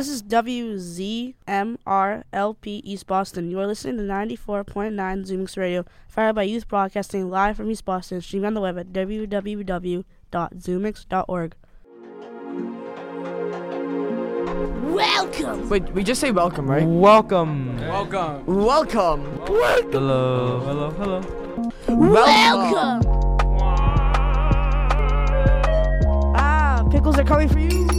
This is WZMRLP East Boston. You are listening to 94.9 Zumix Radio, fired by Youth Broadcasting live from East Boston. Stream on the web at www.zumix.org. Welcome. Wait, we just say welcome, right? Welcome. Welcome. Welcome. Hello. Hello. Hello. Welcome. Ah, pickles are coming for you.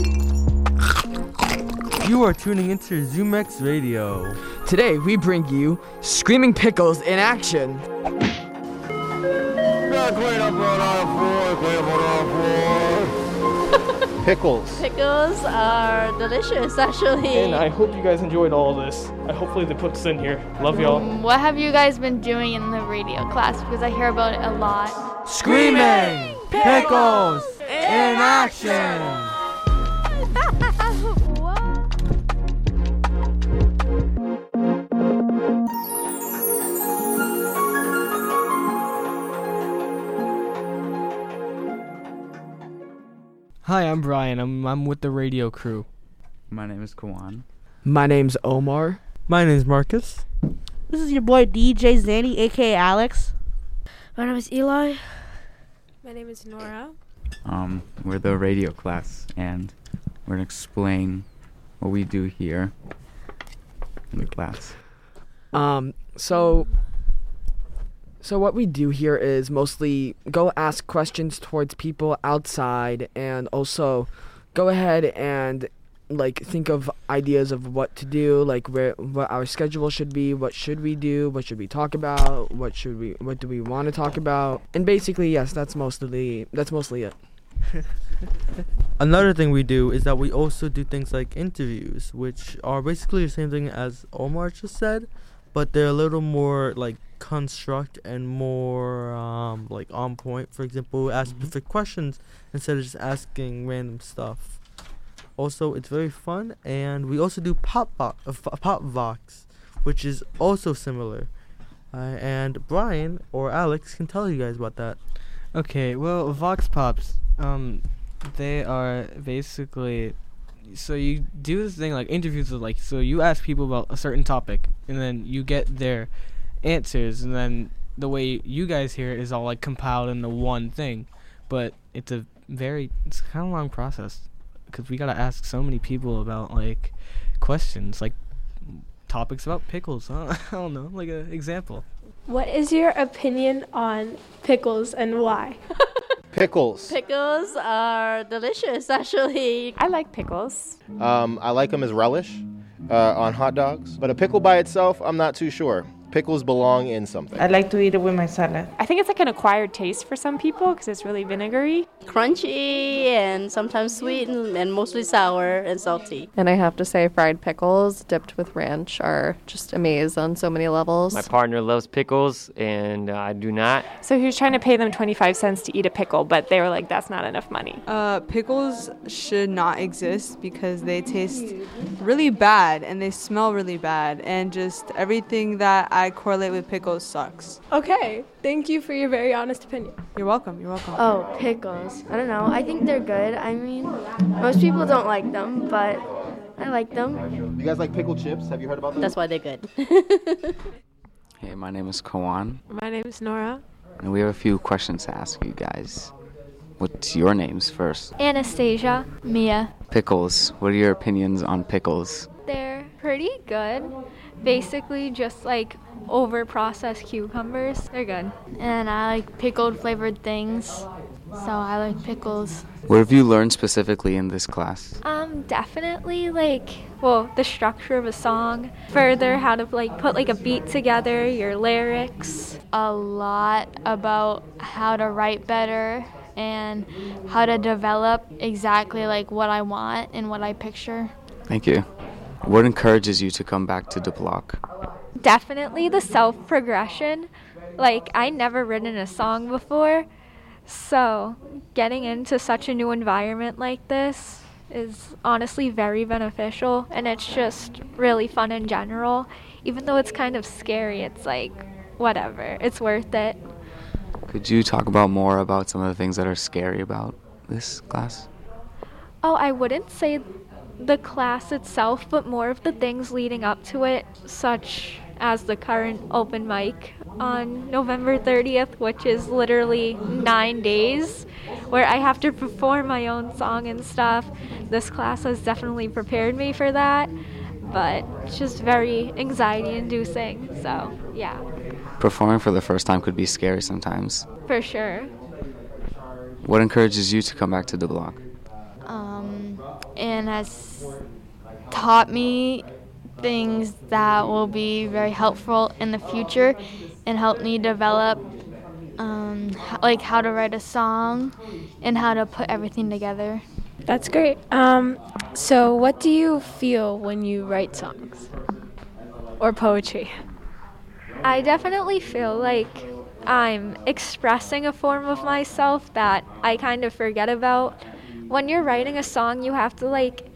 You are tuning into Zumix Radio. Today we bring you Screaming Pickles in action. Pickles. Pickles are delicious, actually. And I hope you guys enjoyed all this. I hopefully they put this in here. Love y'all. Um, what have you guys been doing in the radio class? Because I hear about it a lot. Screaming Pickles in action. Hi, I'm Brian. I'm I'm with the radio crew. My name is Kawan. My name's Omar. My name's Marcus. This is your boy DJ Zanny, aka Alex. My name is Eli. My name is Nora. Um, we're the radio class, and we're gonna explain what we do here in the class. Um, so so what we do here is mostly go ask questions towards people outside and also go ahead and like think of ideas of what to do, like where what our schedule should be, what should we do, what should we talk about, what should we what do we want to talk about. And basically, yes, that's mostly that's mostly it. Another thing we do is that we also do things like interviews, which are basically the same thing as Omar just said, but they're a little more like construct and more um, like on point. For example, ask specific questions instead of just asking random stuff. Also, it's very fun, and we also do pop vo- uh, f- pop vox, which is also similar. Uh, and Brian or Alex can tell you guys about that. Okay, well, Vox Pops, um, they are basically so you do this thing like interviews with like so you ask people about a certain topic and then you get their answers and then the way you guys hear it is all like compiled into one thing, but it's a very it's kind of long process because we gotta ask so many people about like questions like topics about pickles. Huh? I don't know, like an example. What is your opinion on pickles and why? Pickles. Pickles are delicious, actually. I like pickles. Um, I like them as relish uh, on hot dogs, but a pickle by itself, I'm not too sure. Pickles belong in something. I like to eat it with my salad. I think it's like an acquired taste for some people because it's really vinegary. Crunchy and sometimes sweet and, and mostly sour and salty. And I have to say, fried pickles dipped with ranch are just amazing on so many levels. My partner loves pickles, and I do not. So he was trying to pay them 25 cents to eat a pickle, but they were like, that's not enough money. Uh, pickles should not exist because they taste really bad and they smell really bad, and just everything that I correlate with pickles sucks. Okay, thank you for your very honest opinion. You're welcome. You're welcome. Oh, pickles. I don't know. I think they're good. I mean, most people don't like them, but I like them. You guys like pickle chips? Have you heard about them? That's why they're good. Hey, my name is Kawan, My name is Nora. and we have a few questions to ask you guys. What's your names first? Anastasia, Mia. Pickles. What are your opinions on pickles? They're pretty good. Basically, just like over processed cucumbers. They're good. And I like pickled flavored things. So I like pickles. What have you learned specifically in this class? Um, definitely like well, the structure of a song, further how to like put like a beat together, your lyrics, a lot about how to write better and how to develop exactly like what I want and what I picture. Thank you. What encourages you to come back to the block? Definitely the self progression. Like I never written a song before, so getting into such a new environment like this is honestly very beneficial and it's just really fun in general. Even though it's kind of scary, it's like whatever. It's worth it. Could you talk about more about some of the things that are scary about this class? Oh, I wouldn't say the class itself, but more of the things leading up to it, such as the current open mic on November 30th, which is literally nine days, where I have to perform my own song and stuff. This class has definitely prepared me for that, but it's just very anxiety inducing. So, yeah, Performing for the first time could be scary sometimes. for sure. What encourages you to come back to the block? Um, and has taught me things that will be very helpful in the future and help me develop um, like how to write a song and how to put everything together. That's great. Um, so, what do you feel when you write songs or poetry? I definitely feel like I'm expressing a form of myself that I kind of forget about. When you're writing a song, you have to like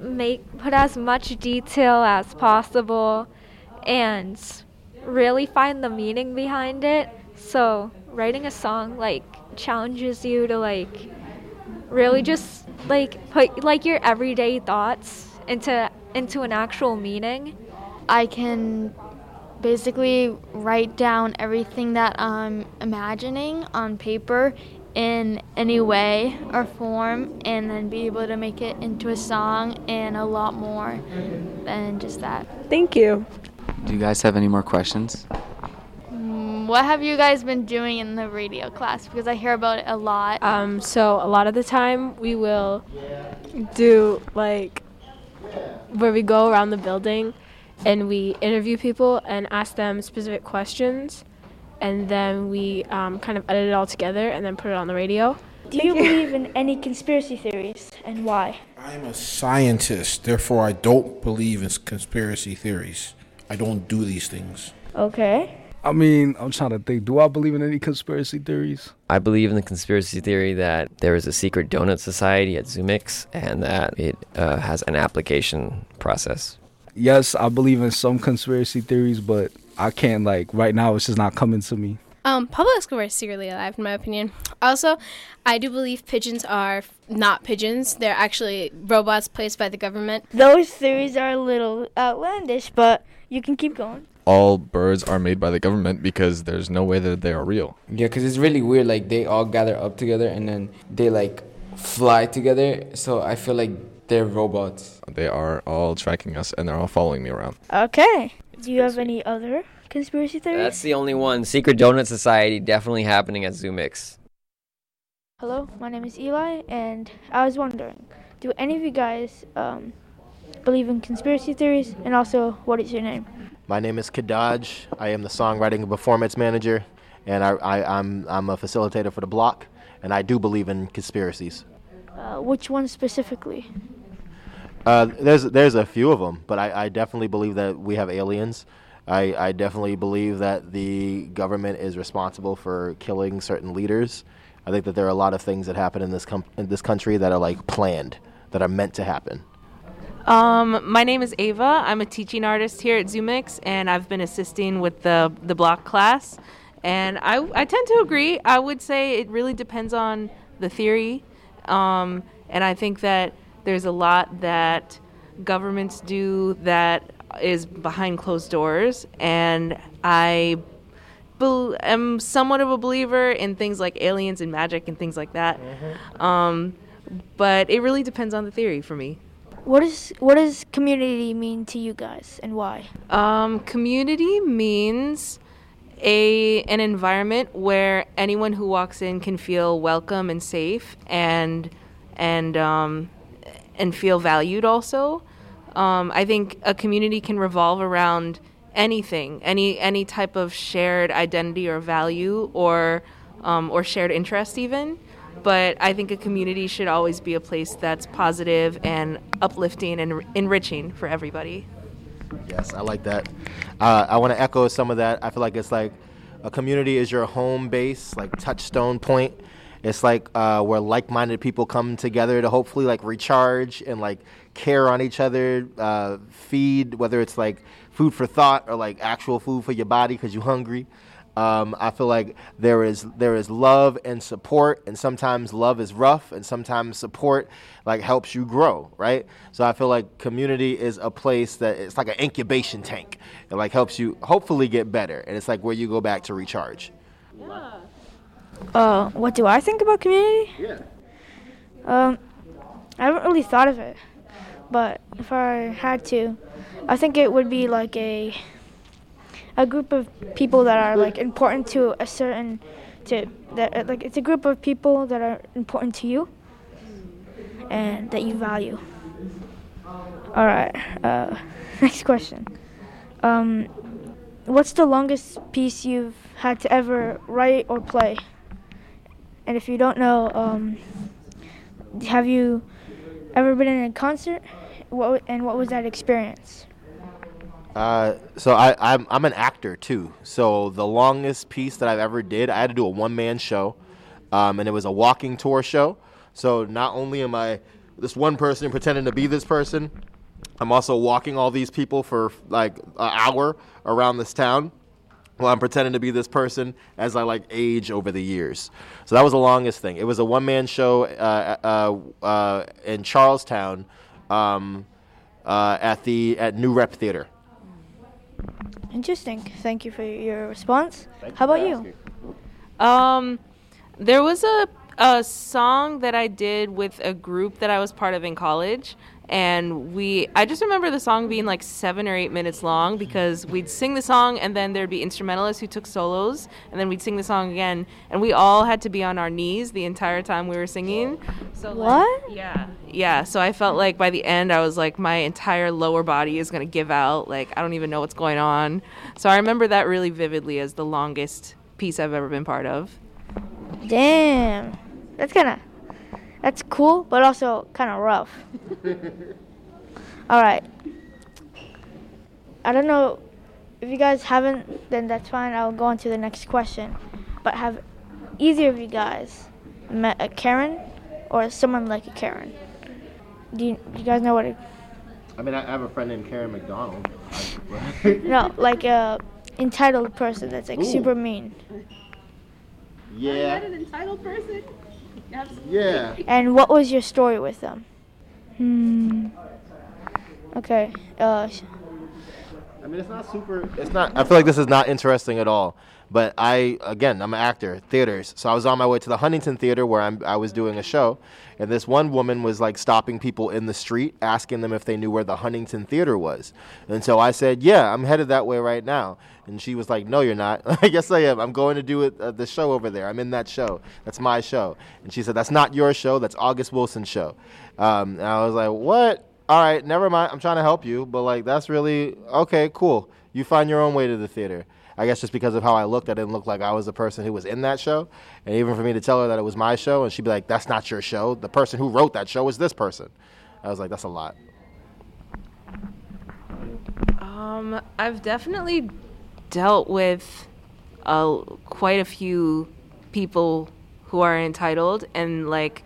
make put as much detail as possible and really find the meaning behind it. So, writing a song like challenges you to like really just like put like your everyday thoughts into into an actual meaning. I can basically write down everything that I'm imagining on paper in any way or form and then be able to make it into a song and a lot more than just that. Thank you. Do you guys have any more questions? Mm, What have you guys been doing in the radio class? Because I hear about it a lot. Um, so a lot of the time we will do like where we go around the building and we interview people and ask them specific questions, and then we um, kind of edit it all together and then put it on the radio. Do you believe in any conspiracy theories and why? I'm a scientist, therefore I don't believe in conspiracy theories. I don't do these things. Okay. I mean, I'm trying to think. Do I believe in any conspiracy theories? I believe in the conspiracy theory that there is a secret donut society at Zumix and that it uh, has an application process. Yes, I believe in some conspiracy theories, but I can't like right now. It's just not coming to me. Um, Pablo Escobar is secretly alive, in my opinion. Also, I do believe pigeons are not pigeons. They're actually robots placed by the government. Those theories are a little outlandish, but you can keep going. all birds are made by the government because there's no way that they are real. Yeah, because it's really weird. Like they all gather up together and then they like fly together. So I feel like they're robots. They are all tracking us and they're all following me around. Okay. Do you have any other conspiracy theories? That's the only one. Secret donut society definitely happening at Zumix. Hello, my name is Eli, and I was wondering, do any of you guys um, believe in conspiracy theories? And also, what is your name? My name is Kadaj. I am the songwriting and performance manager, and I, I, I'm, I'm a facilitator for the block, and I do believe in conspiracies. Uh, which one specifically? Uh, there's there's a few of them, but I, I definitely believe that we have aliens. I, I definitely believe that the government is responsible for killing certain leaders. I think that there are a lot of things that happen in this com- in this country that are like planned, that are meant to happen. Um, my name is Ava. I'm a teaching artist here at Zumix, and I've been assisting with the the block class. And I I tend to agree. I would say it really depends on the theory, um, and I think that there's a lot that governments do that is behind closed doors, and I bel am somewhat of a believer in things like aliens and magic and things like that. Um, but it really depends on the theory for me. What is what does community mean to you guys, and why? Um, community means a an environment where anyone who walks in can feel welcome and safe and and um, and feel valued also. Um, I think a community can revolve around anything, any any type of shared identity or value or um, or shared interest even. But I think a community should always be a place that's positive and uplifting and enriching for everybody. Yes, I like that. Uh, I want to echo some of that. I feel like it's like a community is your home base, like touchstone point. It's like uh, where like-minded people come together to hopefully like recharge and like care on each other, uh, feed whether it's like food for thought or like actual food for your body because you're hungry. Um, I feel like there is there is love and support, and sometimes love is rough, and sometimes support like helps you grow, right? So I feel like community is a place that it's like an incubation tank. It like helps you hopefully get better, and it's like where you go back to recharge. Uh, what do I think about community? Yeah. Um, I haven't really thought of it, but if I had to, I think it would be like a a group of people that are like important to a certain to that uh, like it's a group of people that are important to you and that you value. All right. Uh, next question. Um, what's the longest piece you've had to ever write or play? And if you don't know, um, have you ever been in a concert? What and what was that experience? Uh, so I, I'm I'm an actor too. So the longest piece that I've ever did, I had to do a one man show, um, and it was a walking tour show. So not only am I this one person pretending to be this person, I'm also walking all these people for like an hour around this town. While I'm pretending to be this person as I like age over the years. So that was the longest thing. It was a one man show uh, uh, uh, in Charlestown um, uh, at the at New Rep Theater. Interesting. Thank you for your response. How about you? Um, there was a a song that I did with a group that I was part of in college, and we I just remember the song being like seven or eight minutes long because we'd sing the song and then there'd be instrumentalists who took solos, and then we'd sing the song again, and we all had to be on our knees the entire time we were singing. So what? yeah, yeah. So I felt like by the end I was like my entire lower body is gonna give out. Like I don't even know what's going on. So I remember that really vividly as the longest piece I've ever been part of. Damn. That's kind of that's cool, but also kind of rough. All right. I don't know if you guys haven't, then that's fine. I'll go on to the next question. But have either of you guys met a Karen or someone like a Karen? Do you, do you guys know what a I mean, I have a friend named Karen McDonald. no, like a entitled person that's like Ooh. super mean. Yeah. an entitled person? Yeah. And what was your story with them? Hmm. Okay. Uh, I mean, it's not super. It's not. I feel like this is not interesting at all. But I, again, I'm an actor, theaters. So I was on my way to the Huntington Theater where I'm, I was doing a show, and this one woman was like stopping people in the street, asking them if they knew where the Huntington Theater was. And so I said, "Yeah, I'm headed that way right now." And she was like, "No, you're not." Guess I am. I'm going to do it, uh, the show over there. I'm in that show. That's my show. And she said, "That's not your show. That's August Wilson's show." Um, and I was like, "What?" all right, never mind. I'm trying to help you, but like that's really okay. Cool. You find your own way to the theater. I guess just because of how I looked, I didn't look like I was the person who was in that show. And even for me to tell her that it was my show, and she'd be like, "That's not your show. The person who wrote that show is this person." I was like, "That's a lot." Um, I've definitely dealt with uh, quite a few people who are entitled, and like,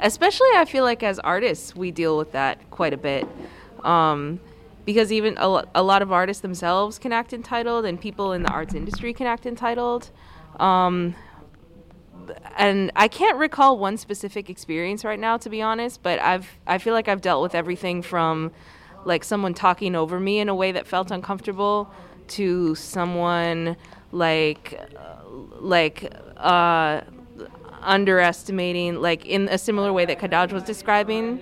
especially I feel like as artists, we deal with that quite a bit. Um, because even a, a lot of artists themselves can act entitled, and people in the arts industry can act entitled. Um, and I can't recall one specific experience right now, to be honest. But I've I feel like I've dealt with everything from like someone talking over me in a way that felt uncomfortable to someone like uh, like uh, underestimating like in a similar way that Kadaj was describing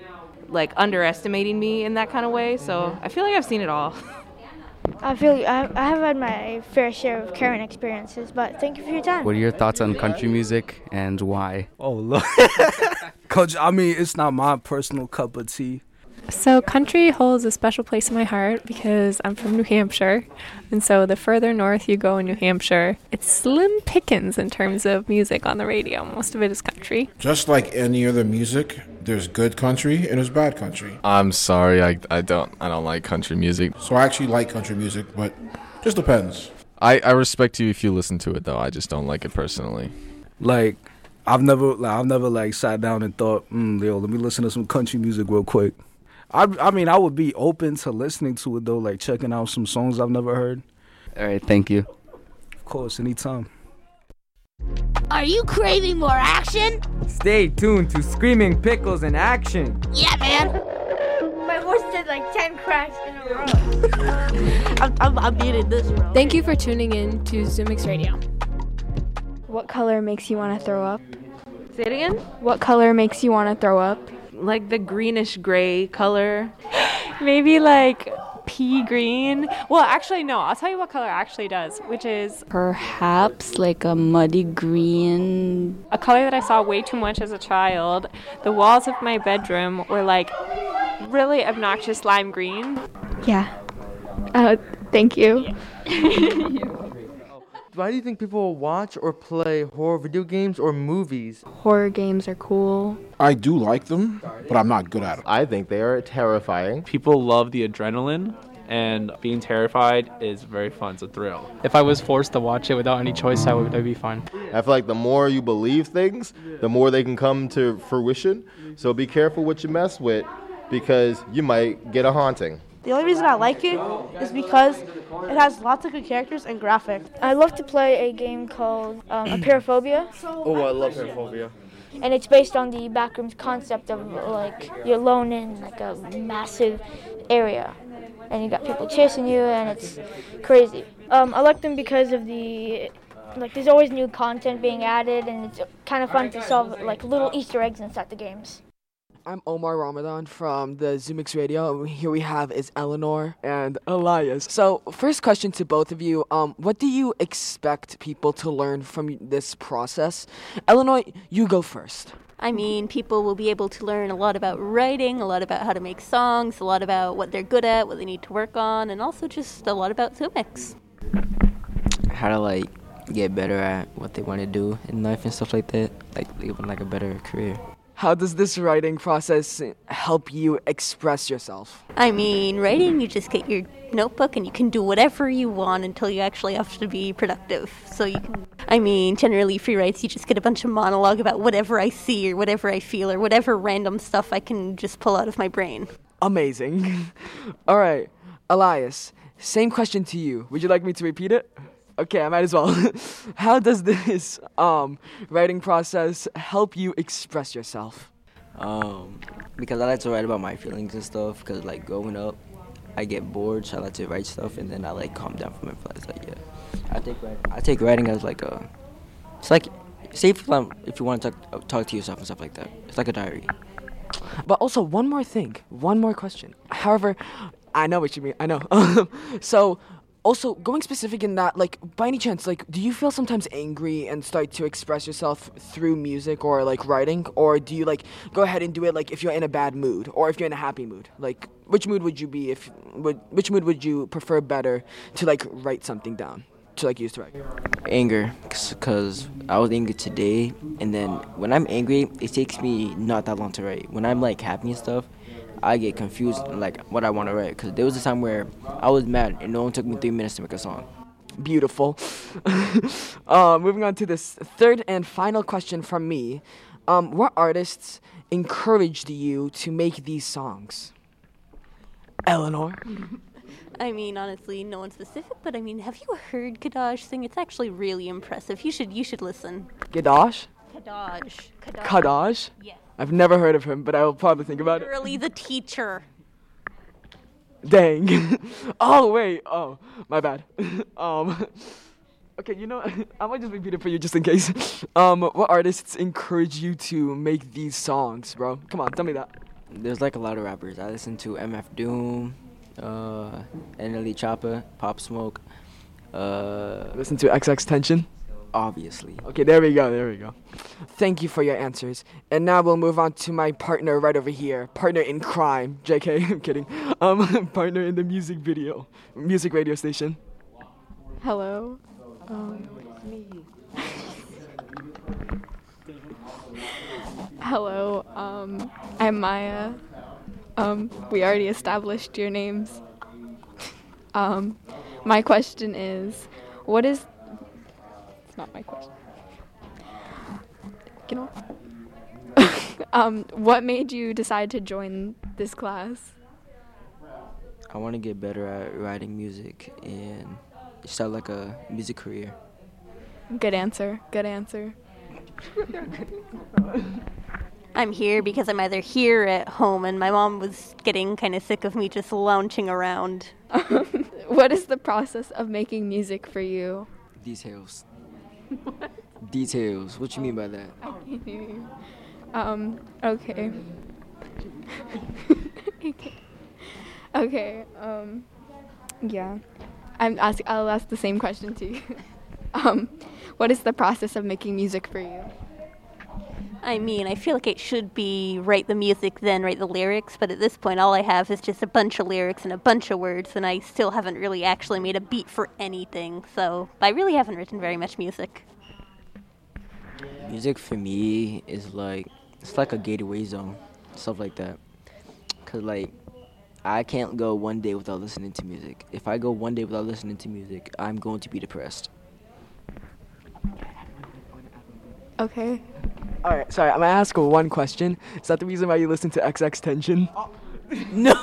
like underestimating me in that kind of way so I feel like I've seen it all I feel I, I have had my fair share of Karen experiences, but thank you for your time. What are your thoughts on country music and why? Oh, look. Coach, I mean, it's not my personal cup of tea. So, country holds a special place in my heart because I'm from New Hampshire. And so, the further north you go in New Hampshire, it's slim pickings in terms of music on the radio. Most of it is country. Just like any other music, there's good country and there's bad country. I'm sorry, I, I don't I don't like country music. So I actually like country music, but just depends. I, I respect you if you listen to it though. I just don't like it personally. Like, I've never, like, I've never like sat down and thought, mm, yo, let me listen to some country music real quick. I, I mean, I would be open to listening to it though, like checking out some songs I've never heard. All right, thank you. Of course, anytime. Are you craving more action? Stay tuned to Screaming Pickles in Action. Yeah, man. My horse did like 10 cracks in a row. I'm, I'm, I'm beating this, bro. Thank you for tuning in to Zumix Radio. What color makes you want to throw up? Say it again. What color makes you want to throw up? Like the greenish gray color. Maybe like pea green. Well, actually, no. I'll tell you what color actually does, which is Perhaps like a muddy green. a color that I saw way too much as a child. The walls of my bedroom were like really obnoxious lime green. Yeah. Uh, thank you. Why do you think people watch or play horror video games or movies? Horror games are cool. I do like them, but I'm not good at them. I think they are terrifying. People love the adrenaline, and being terrified is very fun. It's a thrill. If I was forced to watch it without any choice, I would that'd be fine. I feel like the more you believe things, the more they can come to fruition. So be careful what you mess with because you might get a haunting. The only reason I like it is because it has lots of good characters and graphics. I love to play a game called um, Apeirophobia, Oh, I love Paraphobia. and it's based on the backrooms concept of like you're alone in like a massive area, and you got people chasing you, and it's crazy. Um, I like them because of the like there's always new content being added, and it's kind of fun to solve like little Easter eggs inside the games. I'm Omar Ramadan from the Zumix Radio. Here we have is Eleanor and Elias. So, first question to both of you: um, What do you expect people to learn from this process? Eleanor, you go first. I mean, people will be able to learn a lot about writing, a lot about how to make songs, a lot about what they're good at, what they need to work on, and also just a lot about Zumix. How to like get better at what they want to do in life and stuff like that. Like even like a better career. How does this writing process help you express yourself? I mean, writing, you just get your notebook and you can do whatever you want until you actually have to be productive. So you can, I mean, generally free writes, you just get a bunch of monologue about whatever I see or whatever I feel or whatever random stuff I can just pull out of my brain. Amazing. All right, Elias, same question to you. Would you like me to repeat it? Okay, I might as well. How does this um, writing process help you express yourself? Um, because I like to write about my feelings and stuff. Because like growing up, I get bored, so I like to write stuff, and then I like calm down from it. It's like yeah, I take writing, I take writing as like a, it's like, say if, um, if you want to talk, talk to yourself and stuff like that. It's like a diary. But also, one more thing, one more question. However, I know what you mean. I know. so, also going specific in that, like, by any chance, like, do you feel sometimes angry and start to express yourself through music or like writing, or do you like go ahead and do it like if you're in a bad mood or if you're in a happy mood? Like, which mood would you be if? Would which mood would you prefer better to like write something down to like use to write? Anger, because I was angry today, and then when I'm angry, it takes me not that long to write. When I'm like happy and stuff, I get confused like what I want to write. Because there was a time where I was mad, and it only took me three minutes to make a song. Beautiful. uh, moving on to this third and final question from me. Um, what artists encouraged you to make these songs? Eleanor? I mean, honestly, no one specific, but I mean, have you heard Kadaj sing? It's actually really impressive. You should, you should listen. Kadaj. Kadaj. Kadaj? Yes. I've never heard of him, but I will probably think about it. Literally the teacher. Dang. oh wait. Oh, my bad. um. Okay, you know, I might just repeat it for you just in case. Um, what artists encourage you to make these songs, bro? Come on, tell me that. There's like a lot of rappers. I listen to MF Doom, uh, NLE Choppa, Pop Smoke. Uh, Listen to XXXTentacion. Obviously. Okay, there we go. There we go. Thank you for your answers. And now we'll move on to my partner right over here. Partner in crime. JK, I'm kidding. Um, partner in the music video, music radio station. Hello. Um, me. hello. Um, I'm Maya. Um, we already established your names. Um, my question is, what is? It's not my question. Get off. um, what made you decide to join this class? I want to get better at writing music and start like a music career. Good answer. Good answer. I'm here because I'm either here at home, and my mom was getting kind of sick of me just lounging around. what is the process of making music for you? Details. Details. What you mean by that? I can't hear you. Um, okay. okay. Okay, um, yeah. I'm ask, I'll ask the same question to you. um, what is the process of making music for you? I mean, I feel like it should be write the music, then write the lyrics, but at this point, all I have is just a bunch of lyrics and a bunch of words, and I still haven't really actually made a beat for anything, so I really haven't written very much music. Music for me is like it's like a gateway zone, stuff like that. Cause like I can't go one day without listening to music. If I go one day without listening to music, I'm going to be depressed. Okay. All right, sorry. I'm gonna ask one question. Is that the reason why you listen to XXXTentacion? Oh. no.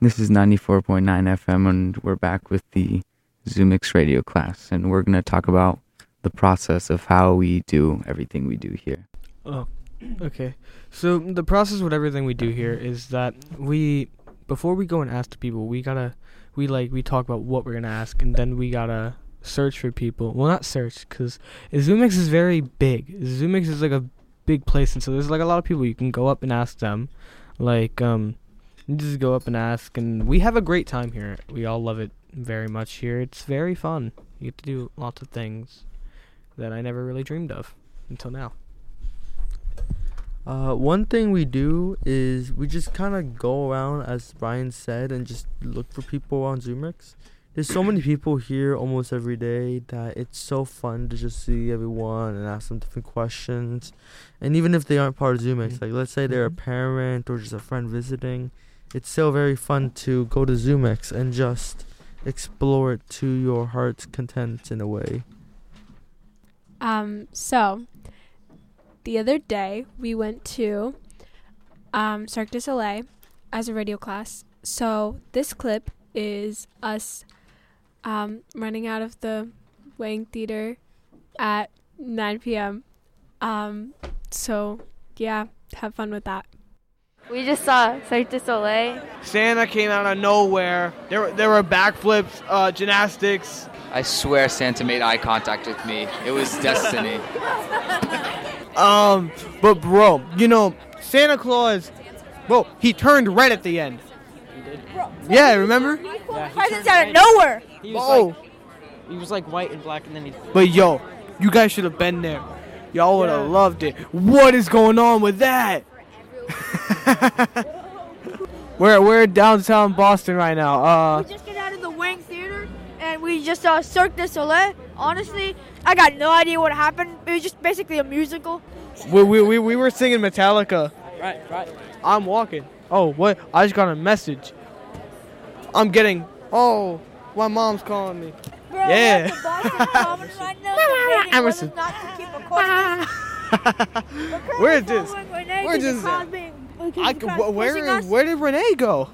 This is 94.9 FM, and we're back with the Zumix radio class, and we're going to talk about the process of how we do everything we do here. Oh, okay. So the process with everything we do here is that we, before we go and ask the people, we gotta, we like we talk about what we're gonna ask, and then we gotta search for people. Well, not search, cause Zumix is very big. Zumix is like a big place, and so there's like a lot of people you can go up and ask them, like um, you just go up and ask, and we have a great time here. We all love it very much here. It's very fun. You get to do lots of things that I never really dreamed of until now. Uh, one thing we do is we just kind of go around, as Brian said, and just look for people on Zumix. There's so many people here almost every day that it's so fun to just see everyone and ask them different questions. And even if they aren't part of Zumix, like let's say they're a parent or just a friend visiting, it's still very fun to go to Zumix and just explore it to your heart's content in a way. Um, so the other day we went to um, Cirque du Soleil as a radio class. So this clip is us um, running out of the Wang Theater at 9 p.m. Um, so yeah, have fun with that. We just saw Cirque du Soleil. Santa came out of nowhere. There were there were backflips, uh, gymnastics. I swear Santa made eye contact with me. It was destiny. Um, but bro, you know, Santa Claus, bro, he turned red at the end. Yeah, remember? Presents out of nowhere. He was oh. Like, he was like white and black, and then he. But yo, you guys should have been there. Y'all would have loved it. What is going on with that? we're we're downtown Boston right now. Uh, we just got out of the Wang Theater, and we just saw Cirque du Soleil. Honestly, I got no idea what happened. It was just basically a musical. we we we, we were singing Metallica. Right, right. I'm walking. Oh, what? I just got a message. I'm getting. Oh, my mom's calling me. Bro, yeah. Emerson. We're just. We're just. I, c- wh- where where did Renee go?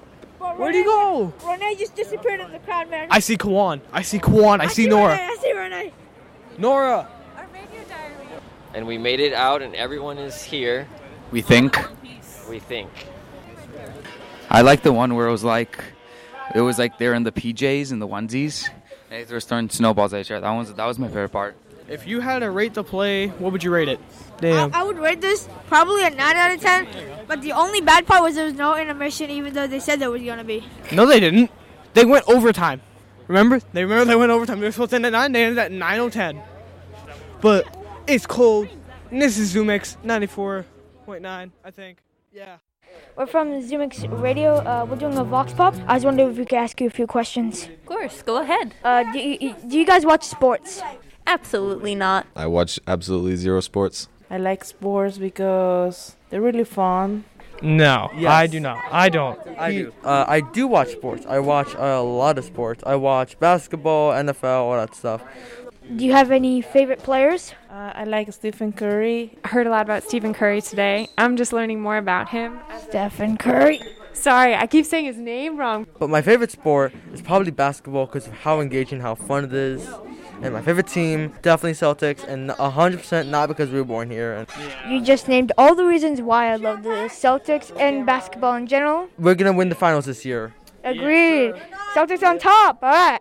Where'd he go? Renee just disappeared in the crowd, man. I see Kwan. I see Kwan. I, see, Nora. Renee, I see Renee. Nora. And we made it out, and everyone is here. We think. We think. I like the one where it was like, it was like they're in the PJs and the onesies. And they were throwing snowballs at each other. That was that was my favorite part. If you had to rate the play, what would you rate it? Damn. I, I would rate this probably a 9 out of 10. But the only bad part was there was no intermission, even though they said there was going to be. No, they didn't. They went overtime. Remember? They remember they went overtime. They were supposed to end at 9. They ended at 9 or 10. But it's cold. And this is Zumix 94.9, I think. Yeah. We're from Zumix Radio. Uh, we're doing a Vox Pop. I was wondering if we could ask you a few questions. Of course, go ahead. Uh, do, you, do you guys watch sports? Absolutely not. I watch absolutely zero sports. I like sports because they're really fun. No, Yes. I do not. I don't. I do. Uh, I do watch sports. I watch a lot of sports. I watch basketball, NFL, all that stuff. Do you have any favorite players? Uh, I like Stephen Curry. I heard a lot about Stephen Curry today. I'm just learning more about him. Stephen Curry. Sorry, I keep saying his name wrong. But my favorite sport is probably basketball because of how engaging, how fun it is. And my favorite team, definitely Celtics, and 100% not because we were born here. And You just named all the reasons why I love the Celtics and basketball in general. we're gonna win the finals this year. Agreed. Celtics on top. All right.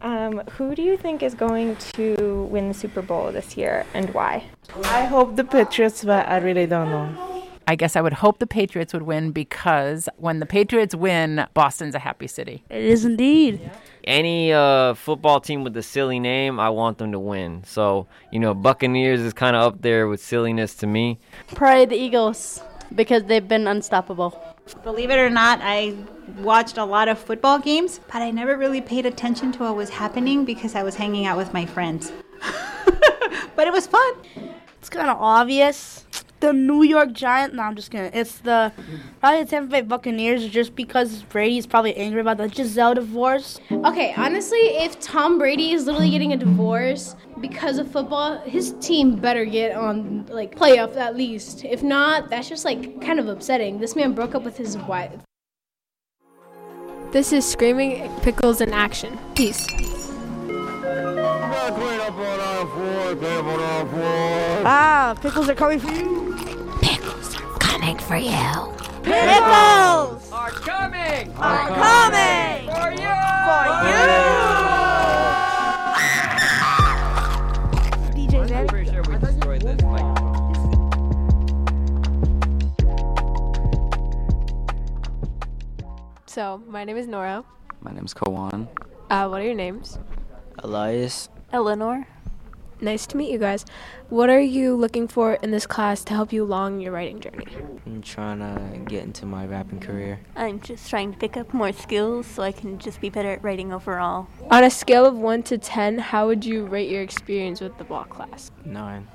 Um, who do you think is going to win the Super Bowl this year and why? I hope the Patriots, but I really don't know. I guess I would hope the Patriots would win because when the Patriots win, Boston's a happy city. It is indeed. Any uh, football team with a silly name, I want them to win. So, you know, Buccaneers is kind of up there with silliness to me. Probably the Eagles because they've been unstoppable. Believe it or not, I watched a lot of football games, but I never really paid attention to what was happening because I was hanging out with my friends. but it was fun. It's kind of obvious. The New York Giants. No, I'm just kidding. It's the probably the Tampa Bay Buccaneers, just because Brady's probably angry about the Gisele divorce. Okay, honestly, if Tom Brady is literally getting a divorce because of football, his team better get on like playoff at least. If not, that's just like kind of upsetting. This man broke up with his wife. This is Screaming Pickles in Action. Peace. Ah, pickles are coming for you. Coming for you. Pickles are coming. are coming For you! for you. DJ I'm pretty sure we destroyed this microphone. So, my name is Nora. My name's Kowan. Uh, what are your names? Elias. Eleanor. Nice to meet you guys. What are you looking for in this class to help you along your writing journey? I'm trying to get into my rapping career. I'm just trying to pick up more skills so I can just be better at writing overall. On a scale of 1 to 10, how would you rate your experience with the block class? Nine.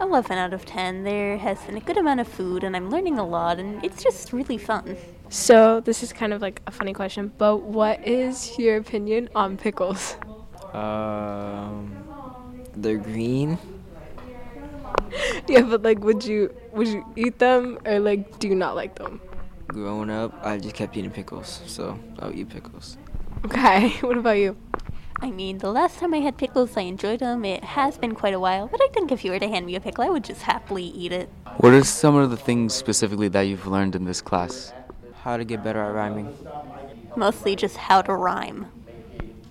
11 out of 10. There has been a good amount of food, and I'm learning a lot, and it's just really fun. So, this is kind of like a funny question, but what is your opinion on pickles? Um, they're green. yeah, but like, would you would you eat them or like, do you not like them? Growing up, I just kept eating pickles, so I'll eat pickles. Okay, what about you? I mean, the last time I had pickles, I enjoyed them. It has been quite a while, but I think if you were to hand me a pickle, I would just happily eat it. What are some of the things specifically that you've learned in this class? How to get better at rhyming. Mostly just how to rhyme.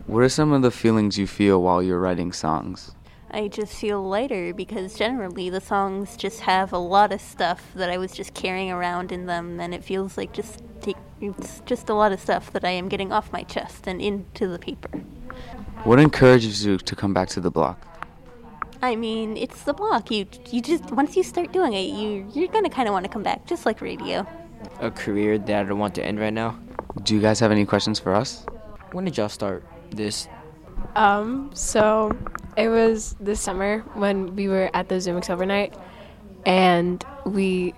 What are some of the feelings you feel while you're writing songs? I just feel lighter because generally the songs just have a lot of stuff that I was just carrying around in them, and it feels like just take, it's just a lot of stuff that I am getting off my chest and into the paper. What encourages you to come back to the block? I mean, it's the block. You you just once you start doing it, you you're gonna kind of want to come back, just like radio. A career that I don't want to end right now. Do you guys have any questions for us? When did y'all start this? Um, so it was this summer when we were at the Zumix overnight, and we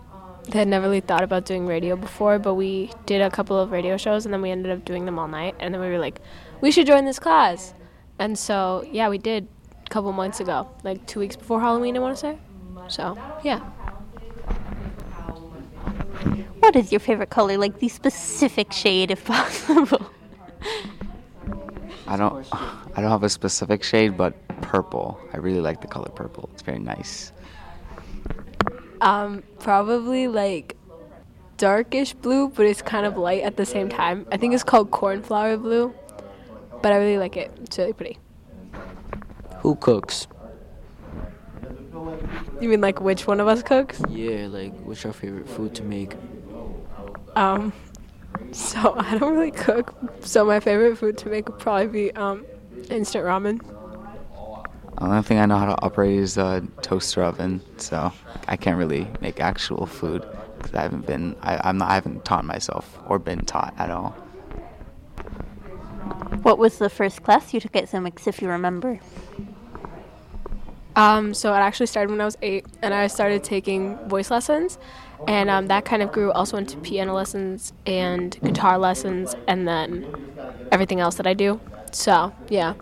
had never really thought about doing radio before, but we did a couple of radio shows, and then we ended up doing them all night, and then we were like, we should join this class, and so yeah, we did a couple months ago, like two weeks before Halloween, I want to say. So yeah. What is your favorite color? Like the specific shade, if possible. I don't I don't have a specific shade, but purple. I really like the color purple. It's very nice. Um, probably like darkish blue, but it's kind of light at the same time. I think it's called cornflower blue, but I really like it. It's really pretty. Who cooks? You mean like which one of us cooks? Yeah, like what's your favorite food to make? Um, so I don't really cook. So my favorite food to make would probably be um, instant ramen. The only thing I know how to operate is a toaster oven, so I can't really make actual food because I haven't been I, I'm not I haven't taught myself or been taught at all. what was the first class you took at Zumix, if you remember? Um, so it actually started when I was eight, and I started taking voice lessons, and um, that kind of grew also into piano lessons and guitar lessons, and then everything else that I do. So yeah.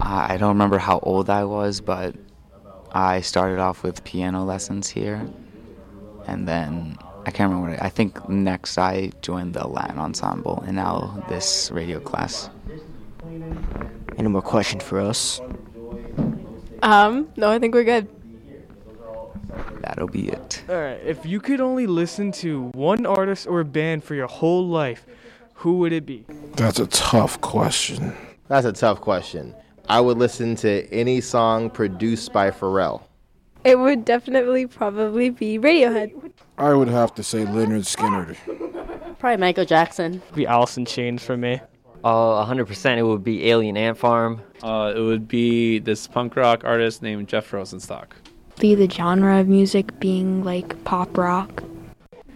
I I don't remember how old I was, but I started off with piano lessons here, and then I can't remember what I, I think next I joined the Latin ensemble and now this radio class. Any more questions for us? Um, no, I think we're good. That'll be it. All right. If you could only listen to one artist or band for your whole life, who would it be? That's a tough question. That's a tough question. I would listen to any song produced by Pharrell. It would definitely probably be Radiohead. I would have to say Lynyrd Skynyrd. Probably Michael Jackson. It'd Be Alice in Chains for me. Uh, 100% it would be Alien Ant Farm. Uh, it would be this punk rock artist named Jeff Rosenstock. Be the genre of music being like pop rock.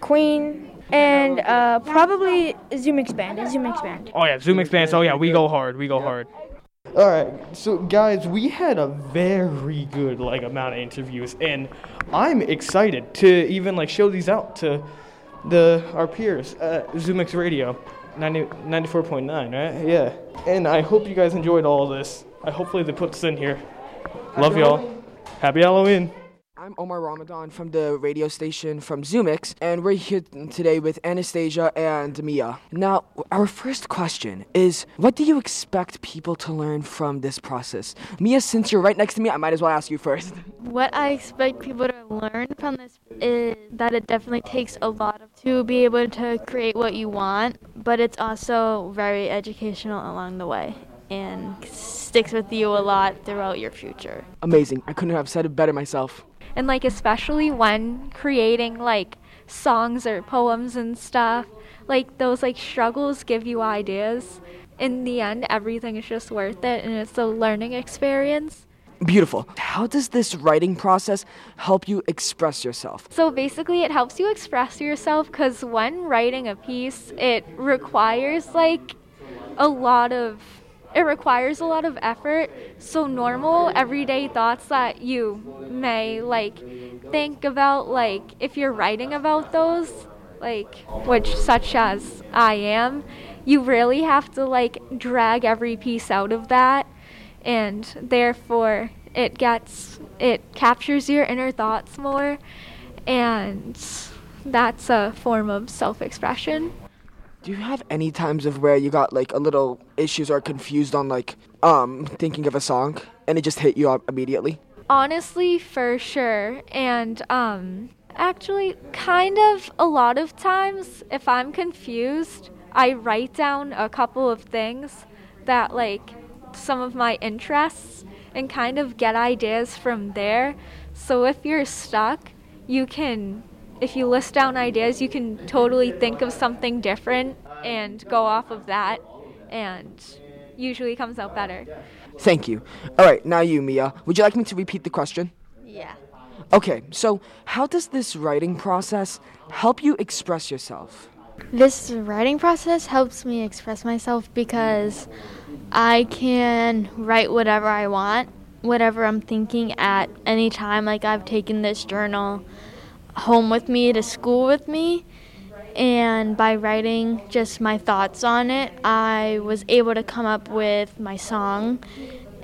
Queen and uh, probably Zoom Expand. Zoom Expand. Oh yeah, Zoom Expand. Oh yeah, we go hard. We go hard. All right, so guys, we had a very good like amount of interviews, and I'm excited to even like show these out to the our peers at Zumix Radio, 90, 94.9, right? Yeah, and I hope you guys enjoyed all of this. I hopefully they put this in here. Love y'all. Happy Halloween. I'm Omar Ramadan from the radio station from Zumix, and we're here today with Anastasia and Mia. Now, our first question is what do you expect people to learn from this process? Mia, since you're right next to me, I might as well ask you first. What I expect people to learn from this is that it definitely takes a lot of to be able to create what you want, but it's also very educational along the way and sticks with you a lot throughout your future. Amazing. I couldn't have said it better myself. and like especially when creating like songs or poems and stuff like those like struggles give you ideas in the end everything is just worth it and it's a learning experience Beautiful. How does this writing process help you express yourself? so basically it helps you express yourself because when writing a piece it requires like a lot of it requires a lot of effort. So normal everyday thoughts that you may like think about like if you're writing about those like which such as i am you really have to like drag every piece out of that. And therefore it gets it captures your inner thoughts more. And that's a form of self-expression Do you have any times of where you got like a little issues or confused on like um thinking of a song and it just hit you up immediately? Honestly, for sure. And um actually kind of a lot of times if I'm confused, I write down a couple of things that like some of my interests and kind of get ideas from there. So if you're stuck, you can if you list down ideas, you can totally think of something different and go off of that and usually comes out better. Thank you. All right, now you, Mia. Would you like me to repeat the question? Yeah. Okay, so how does this writing process help you express yourself? This writing process helps me express myself because I can write whatever I want, whatever I'm thinking at any time. Like I've taken this journal home with me to school with me, and by writing just my thoughts on it, I was able to come up with my song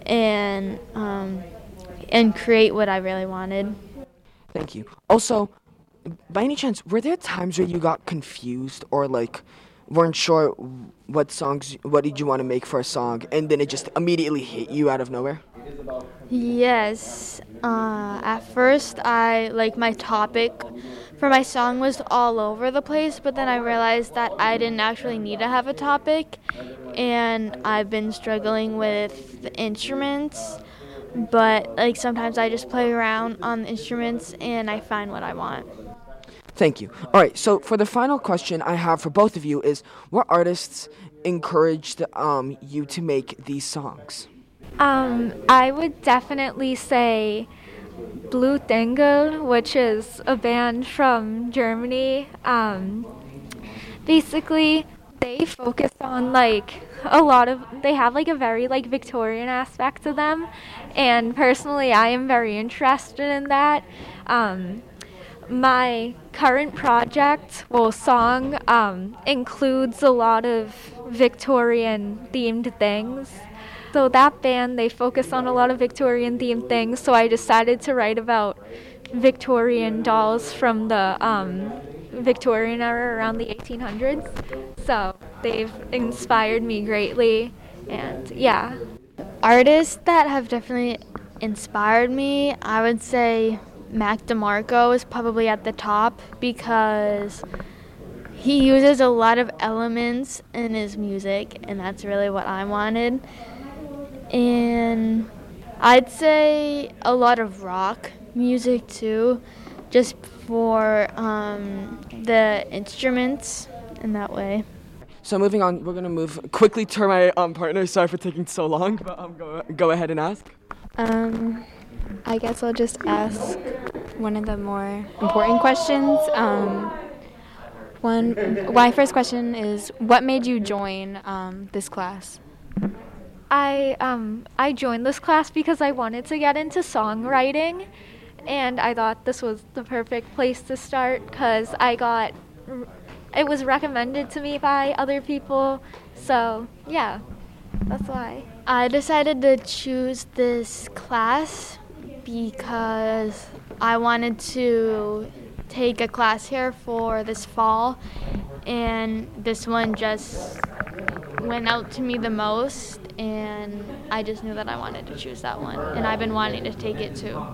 and um, and create what I really wanted. Thank you. Also, by any chance, were there times where you got confused or like weren't sure what songs, what did you want to make for a song, and then it just immediately hit you out of nowhere? Yes. Uh, at first, I like my topic for my song was all over the place, but then I realized that I didn't actually need to have a topic, and I've been struggling with the instruments. But like sometimes I just play around on the instruments and I find what I want. Thank you. All right, so for the final question I have for both of you is what artists encouraged um, you to make these songs? Um, I would definitely say Blue Engel, which is a band from Germany. Um, basically, they focus on like a lot of. They have like a very like Victorian aspect to them, and personally, I am very interested in that. Um, my current project, well, song, um, includes a lot of Victorian themed things. So that band, they focus on a lot of Victorian themed things. So I decided to write about Victorian dolls from the um, Victorian era around the 1800s. So they've inspired me greatly. And yeah. Artists that have definitely inspired me, I would say Mac DeMarco is probably at the top because he uses a lot of elements in his music, and that's really what I wanted. And I'd say a lot of rock music too, just for um, the instruments in that way. So moving on, we're gonna move quickly to my um, partner. Sorry for taking so long, but um, go go ahead and ask. Um, I guess I'll just ask one of the more important questions. Um, one, my first question is, what made you join um, this class? I um I joined this class because I wanted to get into songwriting, and I thought this was the perfect place to start because I got it was recommended to me by other people. So yeah, that's why. I decided to choose this class because I wanted to take a class here for this fall, and this one just went out to me the most, and I just knew that I wanted to choose that one, and I've been wanting to take it too.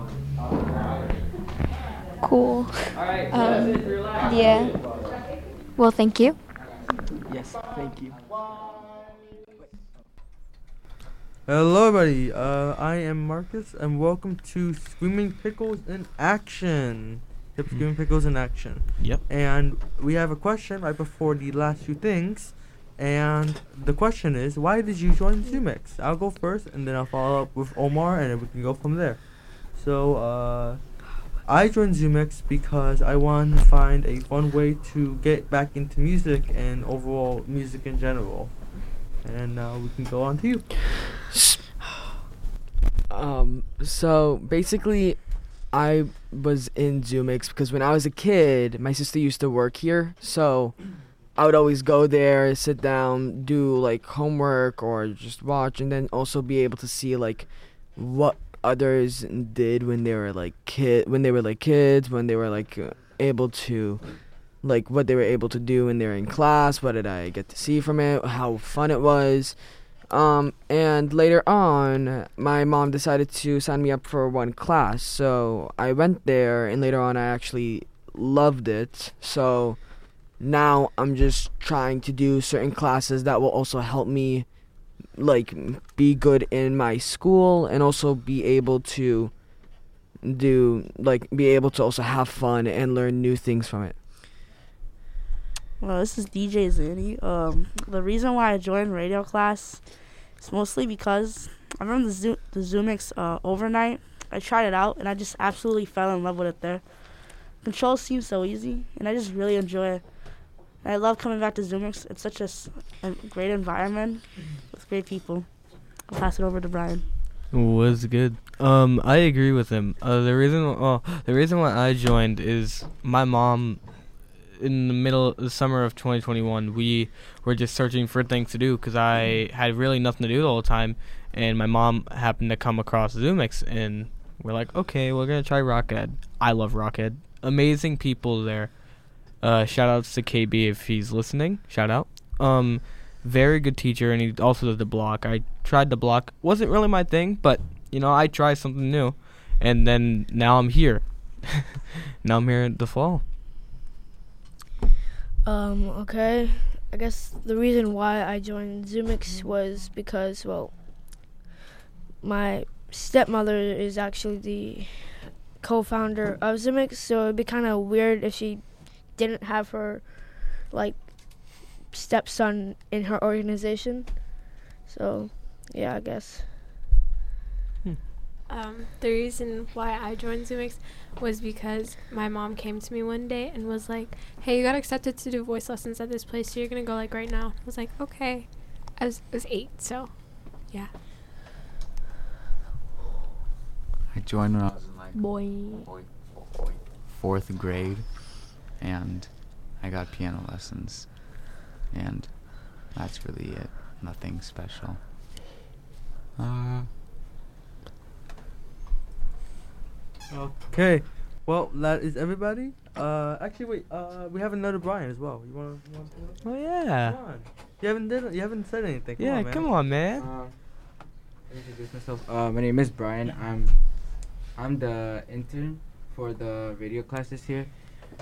Cool. Um, yeah. Well, thank you. Yes, thank you. Hello, everybody. Uh, I am Marcus, and welcome to Screaming Pickles in Action. Yep, Screaming Pickles in Action. Yep. And we have a question right before the last few things. And the question is, why did you join Zumix? I'll go first, and then I'll follow up with Omar, and we can go from there. So, uh, I joined Zumix because I wanted to find a fun way to get back into music and overall music in general. And now we can go on to you. Um, so basically, I was in Zumix because when I was a kid, my sister used to work here, so I would always go there, sit down, do like homework or just watch, and then also be able to see like what others did when they were like kid when they were like kids when they were like uh, able to like what they were able to do when they were in class what did i get to see from it how fun it was um, and later on my mom decided to sign me up for one class so i went there and later on i actually loved it so now i'm just trying to do certain classes that will also help me like be good in my school and also be able to do like be able to also have fun and learn new things from it. Well, this is DJ Zanny. Um, the reason why I joined radio class is mostly because I remember the Zoom, the Zumix uh, overnight. I tried it out and I just absolutely fell in love with it there. Controls seem so easy and I just really enjoy it. And I love coming back to Zumix. It's such a great environment with great people. I'll pass it over to Brian. was good. Um, I agree with him. Uh, the reason, well, the reason why I joined is my mom. In the middle, of the summer of 2021, we were just searching for things to do because I had really nothing to do the whole time, and my mom happened to come across Zumix, and we're like, okay, we're gonna try Rockhead. I love Rockhead. Amazing people there. Uh, shout outs to KB if he's listening. Shout out. Um, very good teacher, and he also did the block. I tried the block. wasn't really my thing, but you know, I tried something new, and then now I'm here. now I'm here in the fall. Um, okay. I guess the reason why I joined Zumix was because, well, my stepmother is actually the co-founder of Zumix, so it'd be kind of weird if she didn't have her, like, stepson in her organization. So, yeah, I guess. Um, the reason why I joined Zumix was because my mom came to me one day and was like, "Hey, you got accepted to do voice lessons at this place, so you're gonna go like right now." I was like, "Okay." I was I was eight, so yeah. I joined when I was in like Boy. fourth grade, and I got piano lessons, and that's really it. Nothing special. Uh, Okay. Well, that is everybody. Uh, actually, wait. Uh, we have another Brian as well. You wanna? You wanna Oh yeah. Come on. You haven't did. You haven't said anything. Come Yeah, on, man. come on, man. Uh, introduce myself. Uh, my name is Brian. I'm I'm the intern for the radio classes here.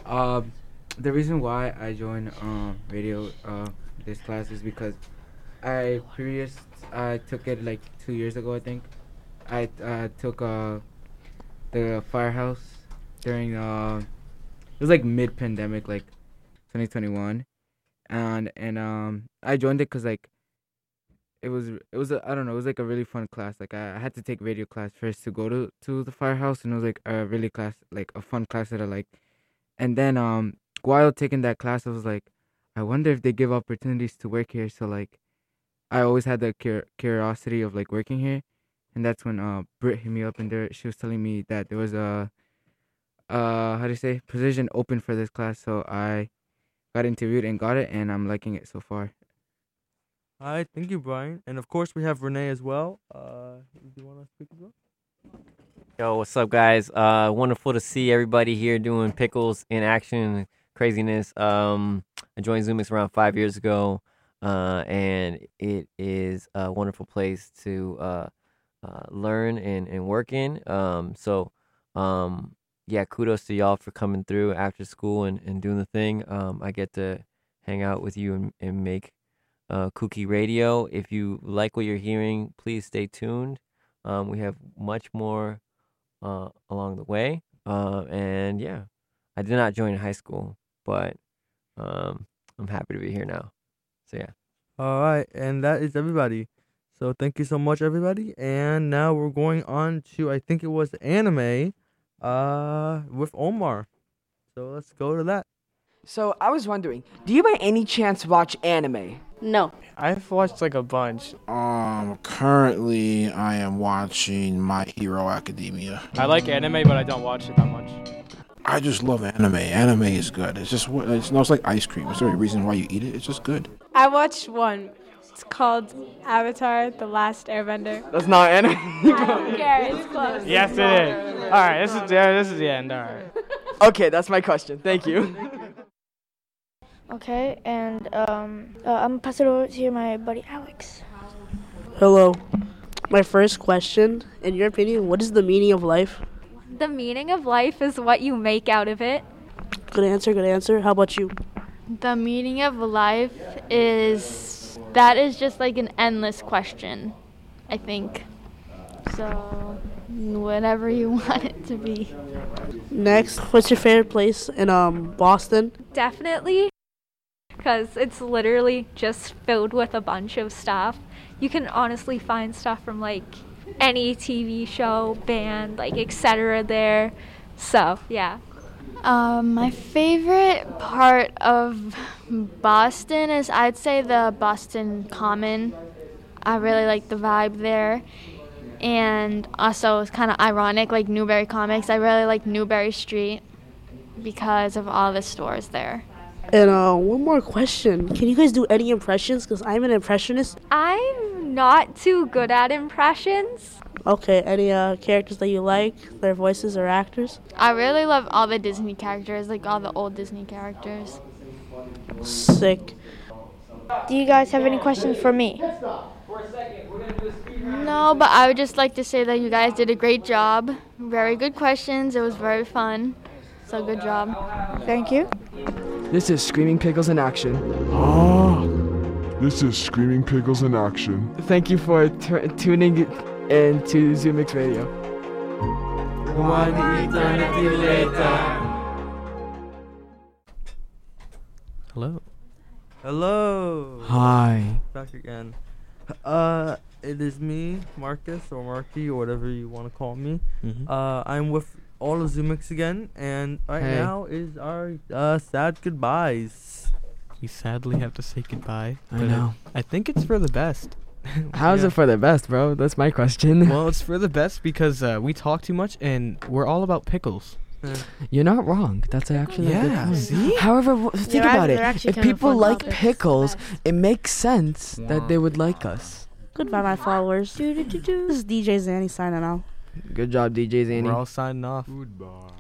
Um, the reason why I joined um radio uh this class is because I previous I took it like two years ago I think. I uh, took uh the firehouse during uh it was like mid pandemic like 2021 and and um I joined it cuz like it was it was I don't know it was like a really fun class. Like I, I had to take radio class first to go to to the firehouse and it was like a really class like a fun class that I liked. And then um while taking that class I was like I wonder if they give opportunities to work here. So like I always had the cur- curiosity of like working here and that's when uh Britt hit me up and there she was telling me that there was a uh how do you say position open for this class so I got interviewed and got it and I'm liking it so far All right, thank you, Brian. And of course, we have Renee as well. Uh, do you want to speak as well? Yo, what's up, guys? Uh, wonderful to see everybody here doing pickles in action craziness. Um, I joined Zumix around five years ago, uh, and it is a wonderful place to uh, uh, learn and, and work in. Um, so, um, yeah, kudos to y'all for coming through after school and, and doing the thing. Um, I get to hang out with you and, and make uh, kooky radio. If you like what you're hearing, please stay tuned. Um, we have much more uh, along the way. Uh, and yeah, I did not join high school, but um, I'm happy to be here now. So yeah. All right, and that is everybody. So thank you so much, everybody. And now we're going on to I think it was anime, uh, with Omar. So let's go to that. So I was wondering, do you by any chance watch anime? No. I've watched like a bunch. Um, currently I am watching My Hero Academia. I like anime, but I don't watch it that much. I just love anime. Anime is good. It's just what it smells like ice cream. Is there a reason why you eat it? It's just good. I watched one. It's called Avatar: The Last Airbender. That's not anime. I don't care. It's close. Yes, it is. All right, this is yeah, this is the end. All right. okay, that's my question. Thank you. Okay, and um, uh, I'm gonna pass it over to my buddy Alex. Hello. My first question, in your opinion, what is the meaning of life? The meaning of life is what you make out of it. Good answer, good answer. How about you? The meaning of life is that is just like an endless question, I think. So, whatever you want it to be. Next, what's your favorite place in um Boston? Definitely. Because it's literally just filled with a bunch of stuff. You can honestly find stuff from like any TV show, band, like etc. there. So, yeah. Um, my favorite part of Boston is I'd say the Boston Common. I really like the vibe there. And also, it's kind of ironic, like Newbury Comics. I really like Newbury Street because of all the stores there. And uh, one more question. Can you guys do any impressions? Because I'm an impressionist. I'm not too good at impressions. Okay, any uh, characters that you like, their voices or actors? I really love all the Disney characters, like all the old Disney characters. Sick. Do you guys have any questions for me? No, but I would just like to say that you guys did a great job. Very good questions. It was very fun. So good job. Thank you. This is Screaming Pickles in action. Ah, this is Screaming Pickles in action. Thank you for t- tuning in to Zumix Radio. One eternity later. Hello. Hello. Hi. Back again. Uh, it is me, Marcus or Marky or whatever you want to call me. Mhm. Uh, I'm with all of Zumix again, and right Hey. now is our uh sad goodbyes. We sadly have to say goodbye. I know. I think it's for the best. How's Yeah. it for the best, bro? That's my question. Well, it's for the best because uh, we talk too much and we're all about pickles. You're not wrong. That's actually a good Yeah, point. see? However, w- think They're about they're it. If people like topics. pickles, it makes sense that they would like us. Goodbye, my followers. This is DJ Zanny signing off. Good job, DJ Zanny. We're all signing off. Goodbye.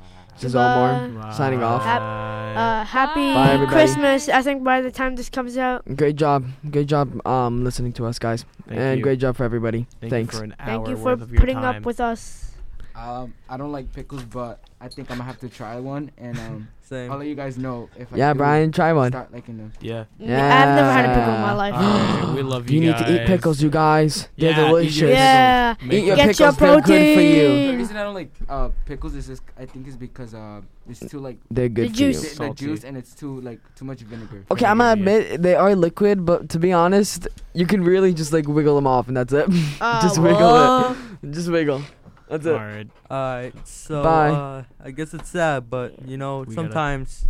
This is Omar Goodbye. signing off. Hap- uh, happy Bye, everybody. Christmas. I think by the time this comes out. Great job, great job, um, listening to us, guys, Thank and you. great job for everybody. Thank you Thanks. for an Thank you for worth of your putting time. up with us. Um, I don't like pickles, but I think I'm gonna have to try one, and um, Same. I'll let you guys know if I Yeah, do Brian, try one. Start liking them. Yeah. Yeah, I've never had a pickle in my life. Alright, we love you You need to eat pickles, you guys. They're Yeah, eat your delicious. pickles. Yeah. Eat your Get pickles. your They're good for you. The you. reason I don't like uh, pickles is just I think is because uh, it's too like They're good The for juice. you. the, the juice and it's too like too much vinegar. Okay, I'm gonna admit they are liquid, but to be honest, you can really just like wiggle them off, and that's it. Uh, just wiggle it. Just wiggle. That's it. Alright. Alright, so Bye. Uh, I guess it's sad, but you know, We gotta- sometimes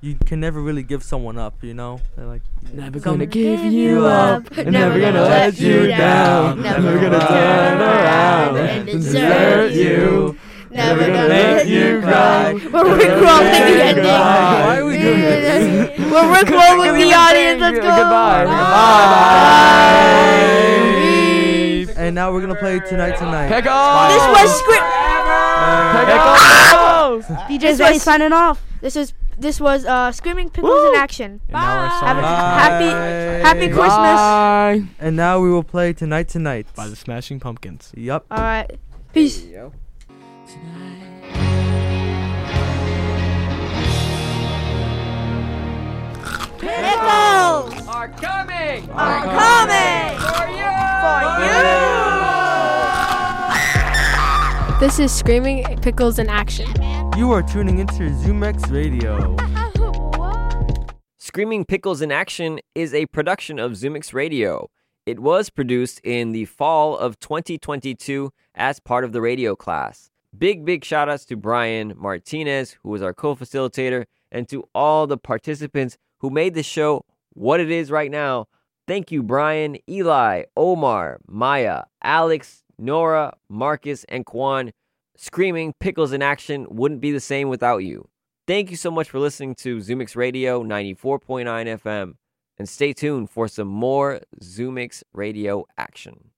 you can never really give someone up. You know, They're like Never gonna give Give you you up. up, Never, never gonna gonna let let you you down. down, Never never gonna gonna turn turn around around and and desert desert you. Never Never gonna let let you you cry. cry. We're Rickrolling the ending. Why are we doing this? We're Rickrolling the audience. Let's go. Goodbye. Goodbye. And now we're gonna play tonight tonight. Pickles. This was script. Pickles. DJ This Zay signing off. This is this was uh screaming pickles in action. And now our song Have a is happy happy Bye. Christmas. Bye. And now we will play tonight tonight. by the Smashing Pumpkins. Yup. All right. Peace. Pickles Are coming. are coming for you. For you. This is Screaming Pickles in Action. You are tuning into Zumix Radio. Screaming Pickles in Action is a production of Zumix Radio. It was produced in the fall of 2022 as part of the radio class. Big, big shout outs to Brian Martinez, who was our co facilitator, and to all the participants who made the show what it is right now. Thank you, Brian, Eli, Omar, Maya, Alex, Nora, Marcus, and Kwan. Screaming Pickles in Action wouldn't be the same without you. Thank you so much for listening to Zumix Radio 94.9 FM. And stay tuned for some more Zumix Radio action.